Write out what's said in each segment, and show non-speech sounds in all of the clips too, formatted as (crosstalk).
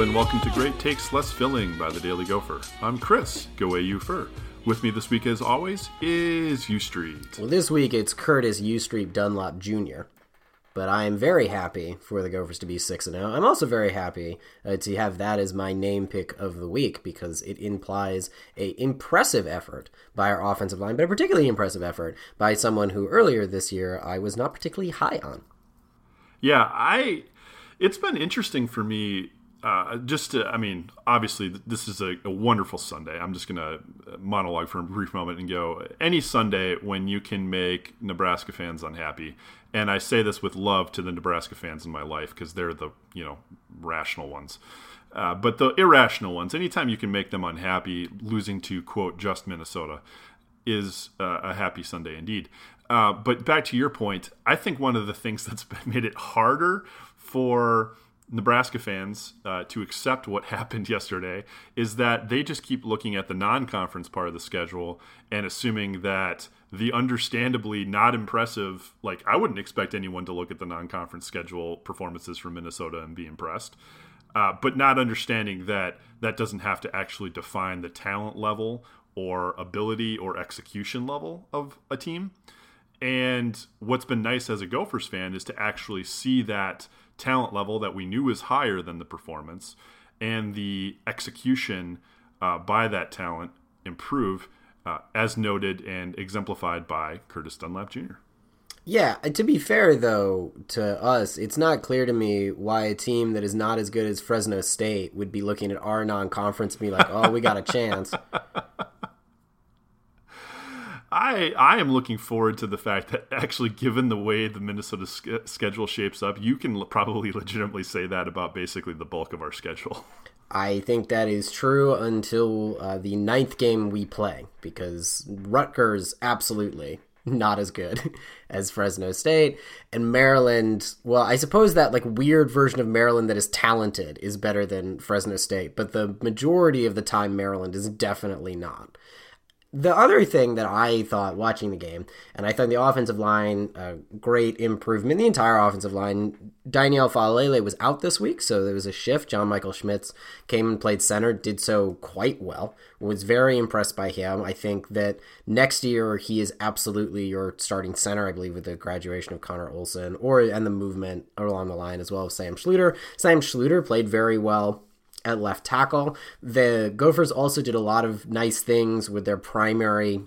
Hello, and welcome to Great Takes Less Filling by the Daily Gopher. I'm Chris, GoAUpher. With me this week, as always, is U Street. Well, this week it's Curtis U Street Dunlap Jr. But I am very happy for the Gophers to be 6 0. I'm also very happy uh, to have that as my name pick of the week because it implies a impressive effort by our offensive line, but a particularly impressive effort by someone who earlier this year I was not particularly high on. Yeah, I. It's been interesting for me uh, just to, I mean, obviously, this is a, a wonderful Sunday. I'm just going to monologue for a brief moment and go any Sunday when you can make Nebraska fans unhappy. And I say this with love to the Nebraska fans in my life because they're the, you know, rational ones. Uh, but the irrational ones, anytime you can make them unhappy, losing to, quote, just Minnesota, is uh, a happy Sunday indeed. Uh, but back to your point, I think one of the things that's (laughs) made it harder for Nebraska fans uh, to accept what (laughs) happened yesterday is that they just keep looking at the non conference part of the schedule and assuming that the understandably not impressive, like, I wouldn't expect anyone to look at the non conference schedule performances from Minnesota and be impressed. Uh, but not understanding that that doesn't have to actually define the talent level or ability or execution level of a team. And what's been nice as a Gophers fan is to actually see that talent level that we knew was higher than the performance and the execution uh, by that talent improve, uh, as noted and exemplified by Curtis Dunlap Jr. Yeah, to be fair though to us, it's not clear to me why a team that is not as good as Fresno State would be looking at our non-conference and be like, "Oh, we got a chance." (laughs) I I am looking forward to the fact that (laughs) actually, given the way the Minnesota sk- schedule shapes up, you can l- probably (laughs) legitimately say that about basically the bulk of our schedule. (laughs) I think that is true until uh, the ninth game we play, because Rutgers absolutely not as good as Fresno State, and Maryland. Well, I suppose that like weird version of Maryland that is talented is better than Fresno State, but the majority of the time Maryland is definitely not the other thing that I thought watching the game, and I thought the offensive line, a great improvement. The entire offensive line, Daniel Faalele was out this week, so there was a shift. John Michael Schmitz came and played center, did so quite well. Was very impressed by him. I think that next year he is absolutely your starting center. I believe with the graduation of Connor Olson, or and the movement along the line as well as Sam Schlueter. Sam Schlueter played very well at left tackle. The Gophers also did a lot of nice things with their primary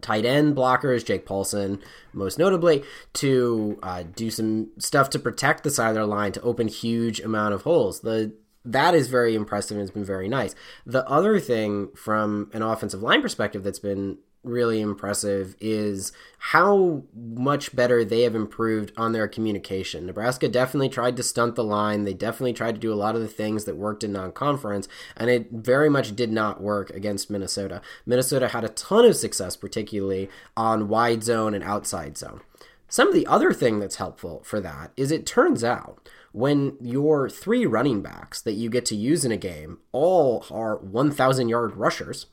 tight end blockers, Jake Paulson, most notably, to uh, do some stuff to protect the side of their line to open huge amount of holes. The that is very impressive and it's been very nice. The other thing from an offensive line perspective that's been really impressive is how much better they have improved on their communication. Nebraska definitely tried to stunt the line. They definitely tried to do a lot of the things that worked in non conference, and it very much did not work against Minnesota. Minnesota had a ton of success, particularly on wide zone and outside zone. Some of the other thing that's helpful for that is it turns out when your three running backs that you get to use in a game all are 1,000 yard rushers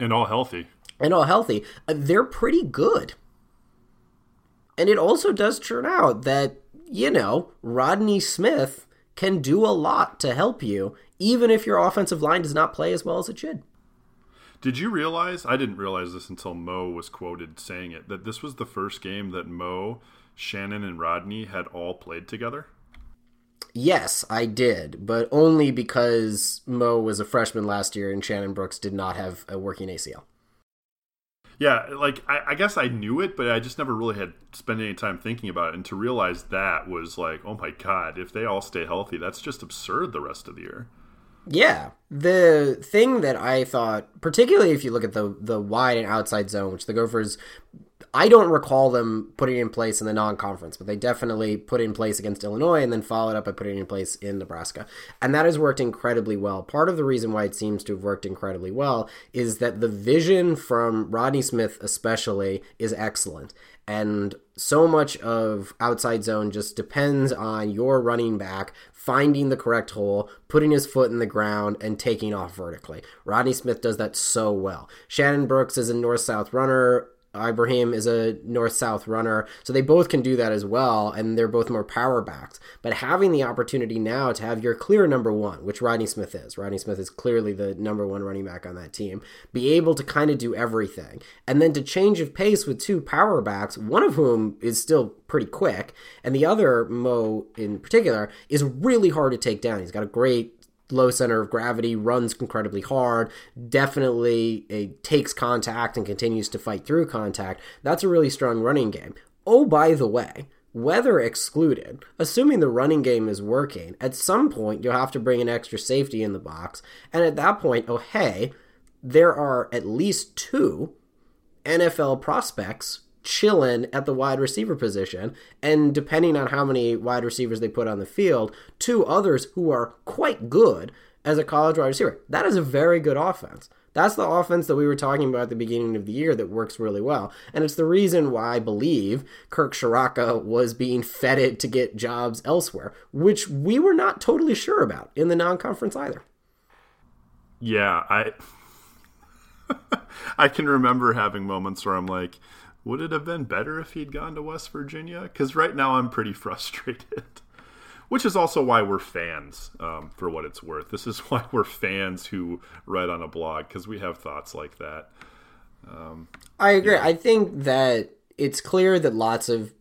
and all healthy. And all healthy. Uh, they're pretty good. And it also does turn out that, you know, Rodney Smith can do a lot to help you, even if your offensive line does not play as well as it should. Did you realize? I didn't realize this until Mo was quoted saying it that this was the first game that Mo, Shannon, and Rodney had all played together. Yes, I did, but only because Mo was a freshman last year and Shannon Brooks did not have a working ACL. Yeah, like I, I, guess I knew it, but I just never really had spent any time thinking about it. And to realize that was like, oh my god, if they all stay healthy, that's just absurd the rest of the year. Yeah, the thing that I thought, particularly if you look at the the wide and outside zone, which the Gophers I don't recall them putting it in place in the non-conference, but they definitely put it in place against Illinois and then followed up by putting it in place in Nebraska. And that has worked incredibly well. Part of the reason why it seems to have worked incredibly well is that the vision from Rodney Smith especially is excellent. And so much of outside zone just depends on your running back finding the correct hole, putting his foot in the ground, and taking off vertically. Rodney Smith does that so well. Shannon Brooks is a north south runner. Ibrahim is a north south runner, so they both can do that as well, and they're both more power backs. But having the opportunity now to have your clear number one, which Rodney Smith is, Rodney Smith is clearly the number one running back on that team, be able to kind of do everything, and then to change of pace with two power backs, one of whom is still pretty quick, and the other, Mo in particular, is really hard to take down. He's got a great low center of gravity, runs incredibly hard, definitely it takes contact and continues to fight through contact. That's a really strong running game. Oh, by the way, weather excluded, assuming the running game is working, at some point you'll have to bring an extra safety in the box. And at that point, oh, hey, there are at least two NFL prospects chilling at the wide receiver position. And depending on how many wide receivers they put on the field, two others who are quite good as a college wide receiver. That is a very good offense. That's the offense that we were talking about at the beginning of the year that works really well. And it's the reason why I believe Kirk Ciarrocca was being feted to get jobs elsewhere, which we were not totally sure about in the non conference either. Yeah, I (laughs) I can remember having moments where I'm like, would it have been better if he'd gone to West Virginia? Because right now I'm pretty (laughs) frustrated. Which is also why we're fans, um, for what it's worth. This is (laughs) why we're fans who write on a blog because we have thoughts like that. Um, I agree. Yeah. I think that it's clear that lots of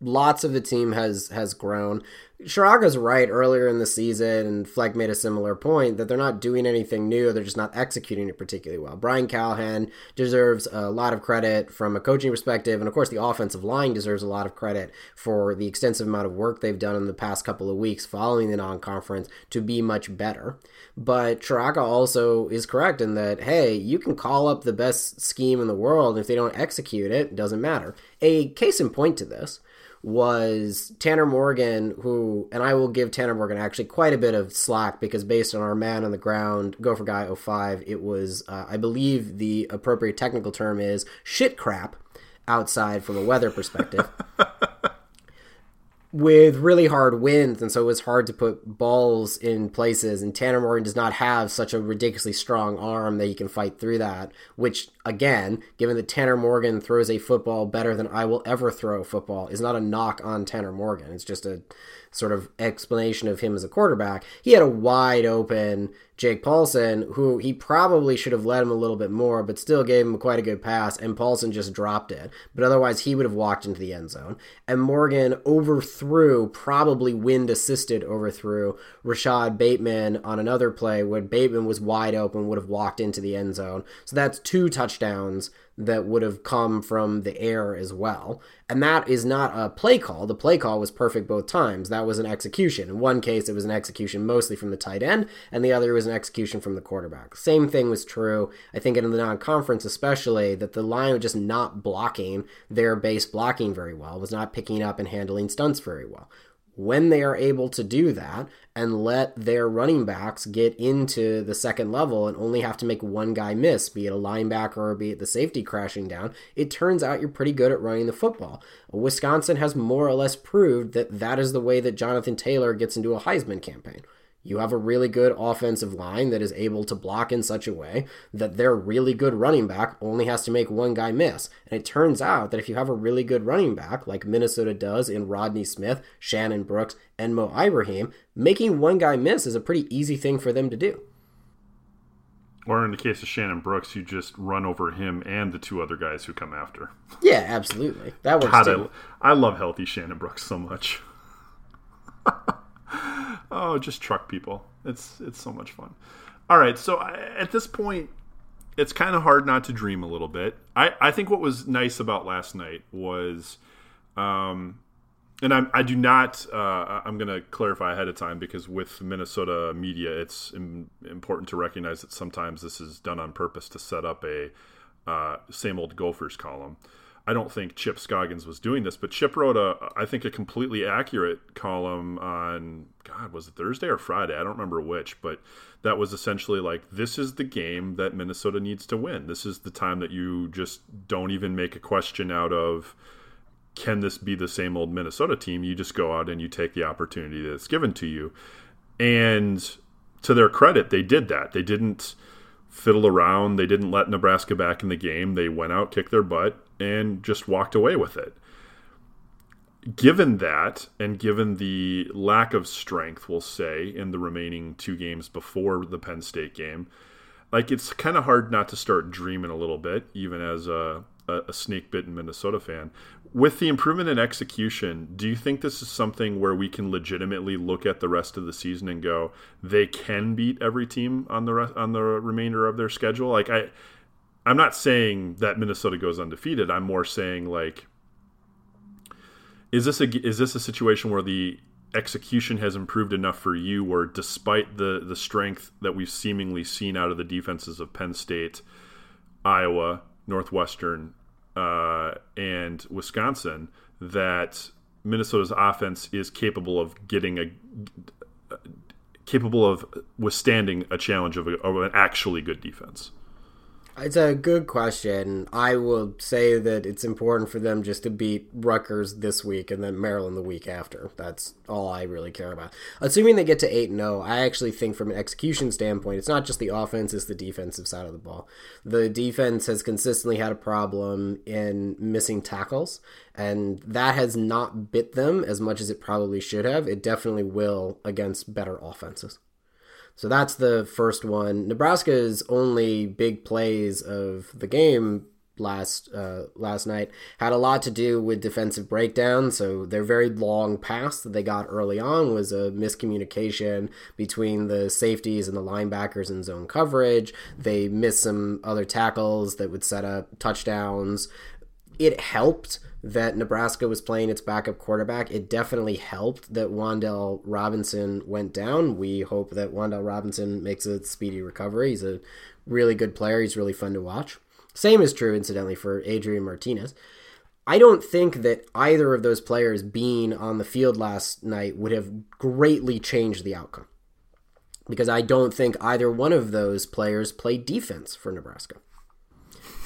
lots of the team has has grown. Ciarrocca's right earlier in the season, and Fleck made a similar point that they're not doing anything new. They're just not executing it particularly well. Brian Callahan deserves a lot of credit from a coaching perspective, and of course, the offensive line deserves a lot of credit for the extensive amount of work they've done in the past couple of weeks following the non conference to be much better. But Ciarrocca also is correct in that, hey, you can call up the best scheme in the world, and if they don't execute it, it doesn't matter. A case in point to this was Tanner Morgan, who, and I will give Tanner Morgan actually quite a bit of slack because based on our man on the ground, Gopher Guy 05, it was, uh, I believe the appropriate technical term is shit crap outside from a weather perspective. (laughs) with really hard winds, and so it was hard to put balls in places. And Tanner Morgan does not have such a ridiculously strong arm that he can fight through that. Which, again, given that Tanner Morgan throws a football better than I will ever throw a football, is not a knock on Tanner Morgan. It's just a sort of explanation of him as a quarterback. He had a wide open Jake Paulson, who he probably should have led him a little bit more, but still gave him quite a good pass, and Paulson just dropped it. But otherwise, he would have walked into the end zone. And Morgan overthrew, probably wind assisted overthrew Rashod Bateman on another play where Bateman was wide open, would have walked into the end zone. So that's two touchdowns that would have come from the air as well. And that is not a play call. The play call was perfect both times. That was an execution. In one case, it was an execution mostly from the tight end, and the other was an execution from the quarterback. Same thing was true, I think, in the non conference, especially, that the line was just not blocking their base blocking very well, was not picking up and handling stunts very well when they are able to do that and let their running backs get into the second level and only have to make one guy miss, be it a linebacker or be it the safety crashing down, it turns out you're pretty good at running the football. Wisconsin has more or less proved that that is the way that Jonathan Taylor gets into a Heisman campaign. You have a really good offensive line that is able to block in such a way that their really good running back only has to make one guy miss. And it turns out that if you have a really good running back, like Minnesota does in Rodney Smith, Shannon Brooks, and Mo Ibrahim, making one guy miss is a pretty easy thing for them to do. Or in the case of Shannon Brooks, you just run over him and the two other guys who come after. Yeah, absolutely. That works God, too. I, I love healthy Shannon Brooks so much. Oh, just truck people. It's it's so much fun. All right, so at this point, it's kind of hard not to dream a little bit. I, I think what was nice about last night was, um, and I'm, I do not, uh, I'm going to clarify ahead of time because with Minnesota media, it's Im- important to recognize that sometimes this is done on purpose to set up a uh, same old Gophers column. I don't think Chip Scoggins was doing this, but Chip wrote a, I think, a completely accurate column on, God, was it Thursday or Friday? I don't remember which, but that was essentially like, this is the game that Minnesota needs to win. This is the time that you just don't even make a question out of, can this be the same old Minnesota team? You just go out and you take the opportunity that's given to you. And to their credit, they did that. They didn't fiddle around. They didn't let Nebraska back in the game. They went out, kicked their butt, and just walked away with it. Given that, and given the lack of strength, we'll say, in the remaining two games before the Penn State game, like it's kind of hard not to start dreaming a little bit, even as a, a snake bitten Minnesota fan. With the improvement in execution, do you think this is something where we can legitimately look at the rest of the season and go, they can beat every team on the rest, on the remainder of their schedule? Like I, I'm not saying that Minnesota goes undefeated. I'm more saying like, is this a is this a situation where the execution has improved enough for you, where despite the the strength that we've seemingly seen out of the defenses of Penn State, Iowa, Northwestern, uh, and Wisconsin, that Minnesota's offense is capable of getting a capable of withstanding a challenge of, a, of an actually good defense. It's a good question. I will say that it's important for them just to beat Rutgers this week and then Maryland the week after. That's all I really care about. Assuming they get to 8 0, I actually think from an execution standpoint, it's not just the offense, it's the defensive side of the ball. The defense has consistently had a problem in missing tackles, and that has not bit them as much as it probably should have. It definitely will against better offenses. So that's the first one. Nebraska's only big plays of the game last uh, last night had a lot to do with defensive breakdown. So their very long pass that they got early on was a miscommunication between the safeties and the linebackers in zone coverage. They missed some other tackles that would set up touchdowns. It helped that Nebraska was playing its backup quarterback, it definitely helped that Wan'Dale Robinson went down. We hope that Wan'Dale Robinson makes a speedy recovery. He's a really good player. He's really fun to watch. Same is true, incidentally, for Adrian Martinez. I don't think that either of those players being on the field last night would have greatly changed the outcome. Because I don't think either one of those players played defense for Nebraska.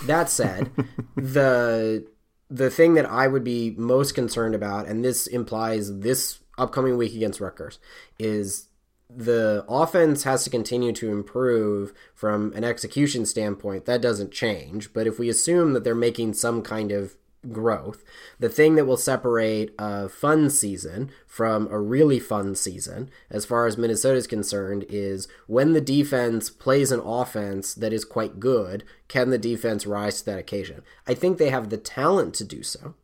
That said, the the thing that I would be most concerned about, and this implies this upcoming week against Rutgers, is the offense has to continue to improve from an execution standpoint. That doesn't change. But if we assume that they're making some kind of growth. The thing that will separate a fun season from a really fun season, as far as Minnesota is concerned, is when the defense plays an offense that is quite good, can the defense rise to that occasion? I think they have the talent to do so.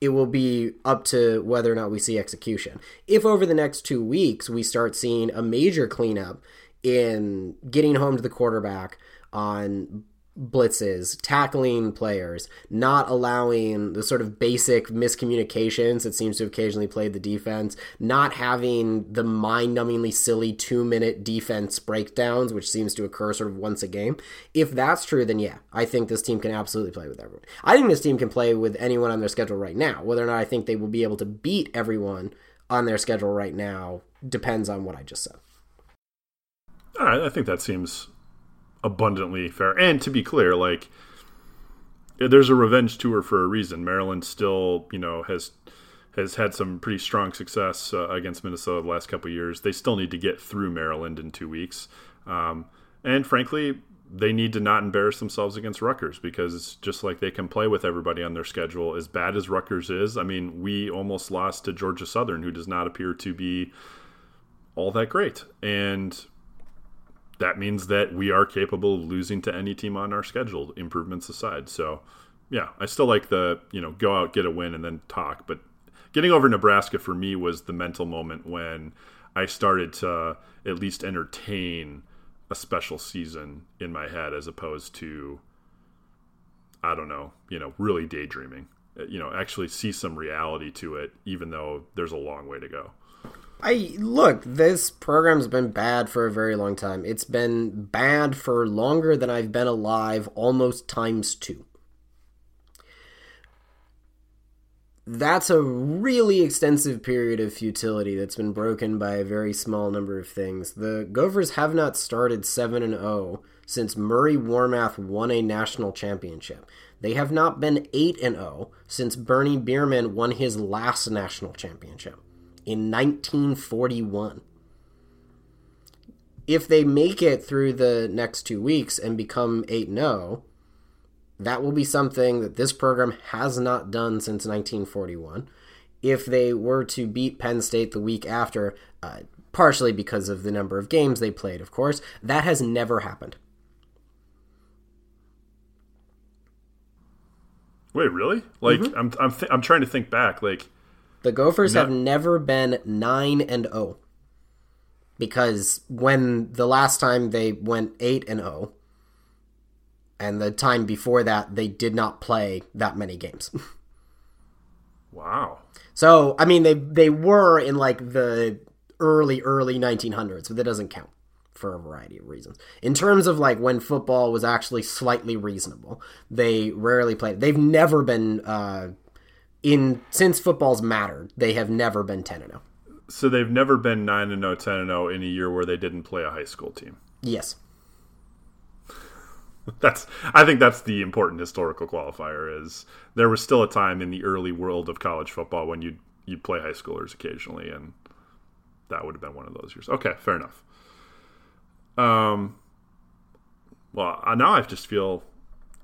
It will be up to whether or not we see execution. If over the next two weeks we start seeing a major cleanup in getting home to the quarterback on blitzes, tackling players, not allowing the sort of basic miscommunications that seems to have occasionally played the defense, not having the mind-numbingly silly two-minute defense breakdowns, which seems to occur sort of once a game. If that's true, then yeah, I think this team can absolutely play with everyone. I think this team can play with anyone on their schedule right now. Whether or not I think they will be able to beat everyone on their schedule right now depends on what I just said. All right, I think that seems abundantly fair. And to be clear, like there's a revenge tour for a reason. Maryland still, you know, has has had some pretty strong success uh, against Minnesota the last couple years. They still need to get through Maryland in two weeks, um, and frankly, they need to not embarrass themselves against Rutgers because just like they can play with everybody on their schedule, as bad as Rutgers is, I mean, we almost lost to Georgia Southern, who does not appear to be all that great, and that means that we are capable of losing to any team on our schedule, improvements aside. So, yeah, I still like the, you know, go out, get a win, and then talk. But getting over Nebraska for me was the mental moment when I started to at least entertain a special season in my head as opposed to I don't know, you know, really daydreaming. Uh, you know, actually see some reality to it, even though there's a long way to go. I look, this program's been bad for a very long time. It's been bad for longer than I've been alive, almost times two. That's a really extensive period of futility that's been broken by a very small number of things. The Gophers have not started 7 and 0 since Murray Warmath won a national championship. They have not been 8 and 0 since Bernie Bierman won his last national championship in 1941. If they make it through the next 2 weeks and become 8 0, that will be something that this program has not done since 1941. If they were to beat Penn State the week after, uh, partially because of the number of games they played, of course, that has never happened. Wait, really? Like mm-hmm. I'm I'm th- I'm trying to think back. Like the Gophers have never been nine and zero oh. because when the last time they went eight and zero, oh, and the time before that they did not play that many games. (laughs) wow. So I mean they they were in like the early early 1900s, but that doesn't count for a variety of reasons. In terms of like when football was actually slightly reasonable, they rarely played. They've never been uh, in since football's mattered. They have never been ten and zero. Oh. So they've never been nine and 0, 10 and zero in a year where they didn't play a high school team. Yes. (laughs) that's I think that's the important historical qualifier is there was still a time in the early world of college football when you'd you'd play high schoolers occasionally and that would have been one of those years. Okay, fair enough. Um, well, now I just feel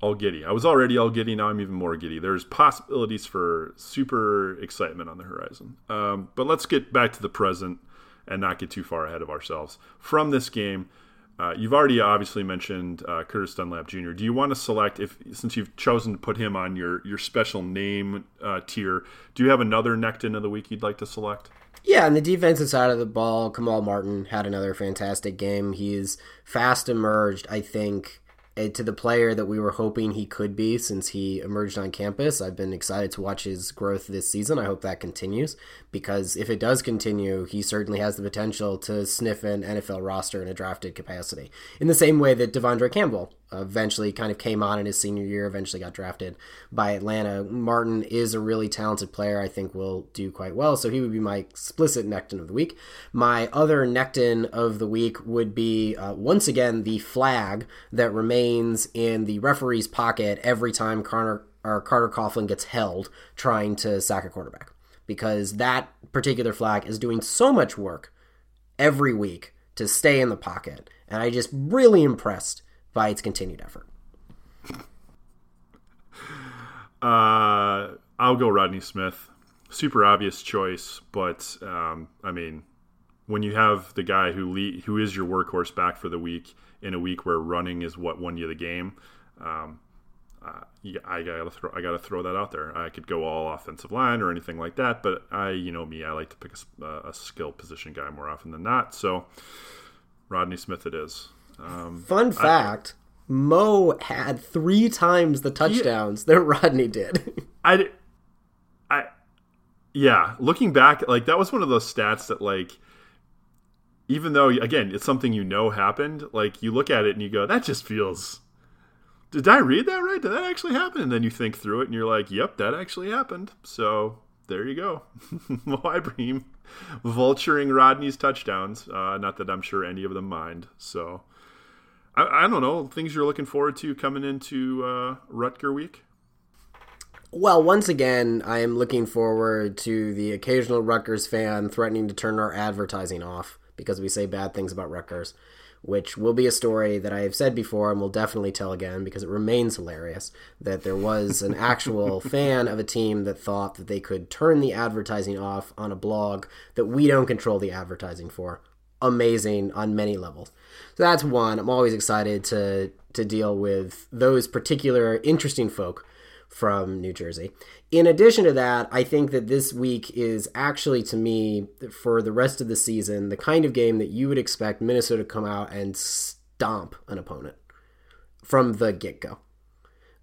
all giddy. I was already all giddy. Now I'm even more giddy. There's possibilities for super excitement on the horizon. Um, but let's get back to the present and not get too far ahead of ourselves. From this game, uh, you've already obviously mentioned uh, Curtis Dunlap Jr. Do you want to select if since you've chosen to put him on your your special name uh, tier? Do you have another Necton of the week you'd like to select? Yeah, on the defensive side of the ball, Kamal Martin had another fantastic game. He's fast emerged, I think, Eh, to the player that we were hoping he could be since he emerged on campus. I've been excited to watch his growth this season. I hope that continues because if it does continue, he certainly has the potential to sniff an NFL roster in a drafted capacity. In the same way that De'Vondre Campbell eventually kind of came on in his senior year, eventually got drafted by Atlanta. Martin is a really talented player. I think will do quite well. So he would be my explicit Necton of the week. My other Necton of the week would be uh, once again the flag that remains in the referee's pocket every time Carter, or Carter Coughlin gets held trying to sack a quarterback. Because that particular flag is doing so much work every week to stay in the pocket. And I just really impressed by its continued effort. (laughs) Uh, I'll go Rodney Smith. Super obvious choice, but um, I mean, when you have the guy who who is your workhorse back for the week in a week where running is what won you the game, um, uh, I gotta throw I gotta throw that out there. I could go all offensive line or anything like that, but I, you know me, I like to pick a, a skill position guy more often than not. So Rodney Smith, it is. Um, Fun fact: I, Mo had three times the touchdowns that (laughs) Rodney did. I, I, yeah. Looking back, like that was one of those stats that, like, even though again it's something you know happened, like you look at it and you go, that just feels. Did I read that right? Did that actually happen? And then you think through it and you're like, yep, that actually happened. So there you go. (laughs) Mo Ibrahim (laughs) vulturing Rodney's touchdowns. Uh, not that I'm sure any of them mind. So I, I don't know things you're looking forward to coming into uh, Rutger week. Well, once again, I am looking forward to the occasional Rutgers fan threatening to turn our advertising off because we say bad things about Rutgers, which will be a story that I have said before and will definitely tell again because it remains hilarious that there was an actual (laughs) fan of a team that thought that they could turn the advertising off on a blog that we don't control the advertising for. Amazing on many levels. So that's one. I'm always excited to to deal with those particular interesting folk from New Jersey. In addition to that, I think that this week is actually to me for the rest of the season the kind of game that you would expect Minnesota to come out and stomp an opponent from the get go.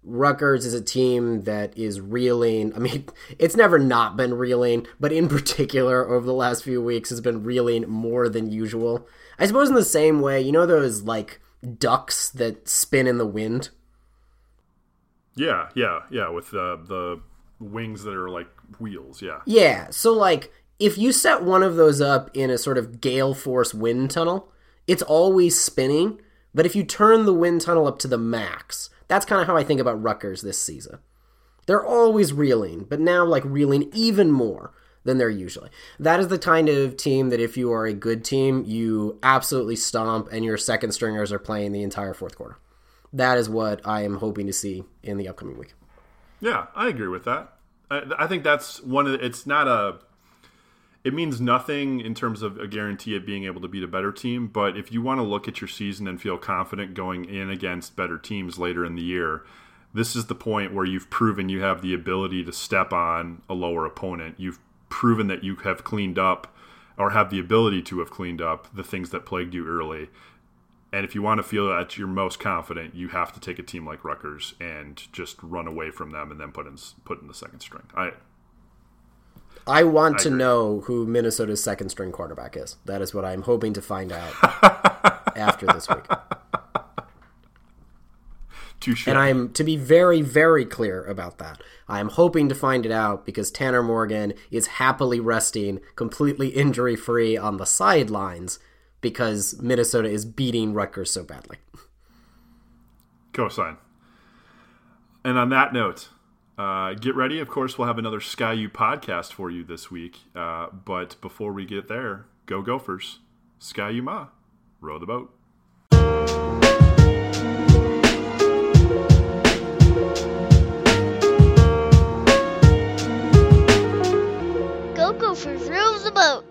Rutgers is a team that is reeling. I mean, (laughs) it's never not been reeling, but in (laughs) particular, over the last few weeks, has been reeling more than usual. I suppose in the same way, you know, those like ducks that spin in the wind? Yeah, yeah, yeah, with the, the wings that are like wheels, yeah. Yeah, so like if you set one of those up in a sort of gale force wind tunnel, it's always spinning, but if you turn the wind tunnel up to the max, that's kind of how I think about Rutgers this season. They're always reeling, but now like reeling even more than they're usually. That is the kind of team that if you are a good team, you absolutely stomp and your second stringers are playing the entire fourth quarter. That is what I am hoping to see in the upcoming week. Yeah, I agree with that. I, I think that's one of the, it's not a it means nothing in terms of a guarantee of being able to beat a better team. But if you want to look at your season and feel confident going in against better teams later in the year, this is the point where you've proven you have the ability to step on a lower opponent. You've proven that you have cleaned up or have the ability to have cleaned up the things that plagued you early. And if you want to feel that you're most confident, you have to take a team like Rutgers and just run away from them and then put in put in the second string. I I want I to know who Minnesota's second string quarterback is. That is what I'm hoping to find out (laughs) after this week. Touché. And I'm to be very, very clear about that. I'm hoping to find it out because Tanner Morgan is happily resting, completely injury free on the sidelines because Minnesota is beating Rutgers so badly. Cosign. And on that note, uh, get ready. Of course, we'll have another Sky U podcast for you this week. Uh, but before we get there, go Gophers. Ski-U-Mah. Row the boat. Go Gophers, row the boat.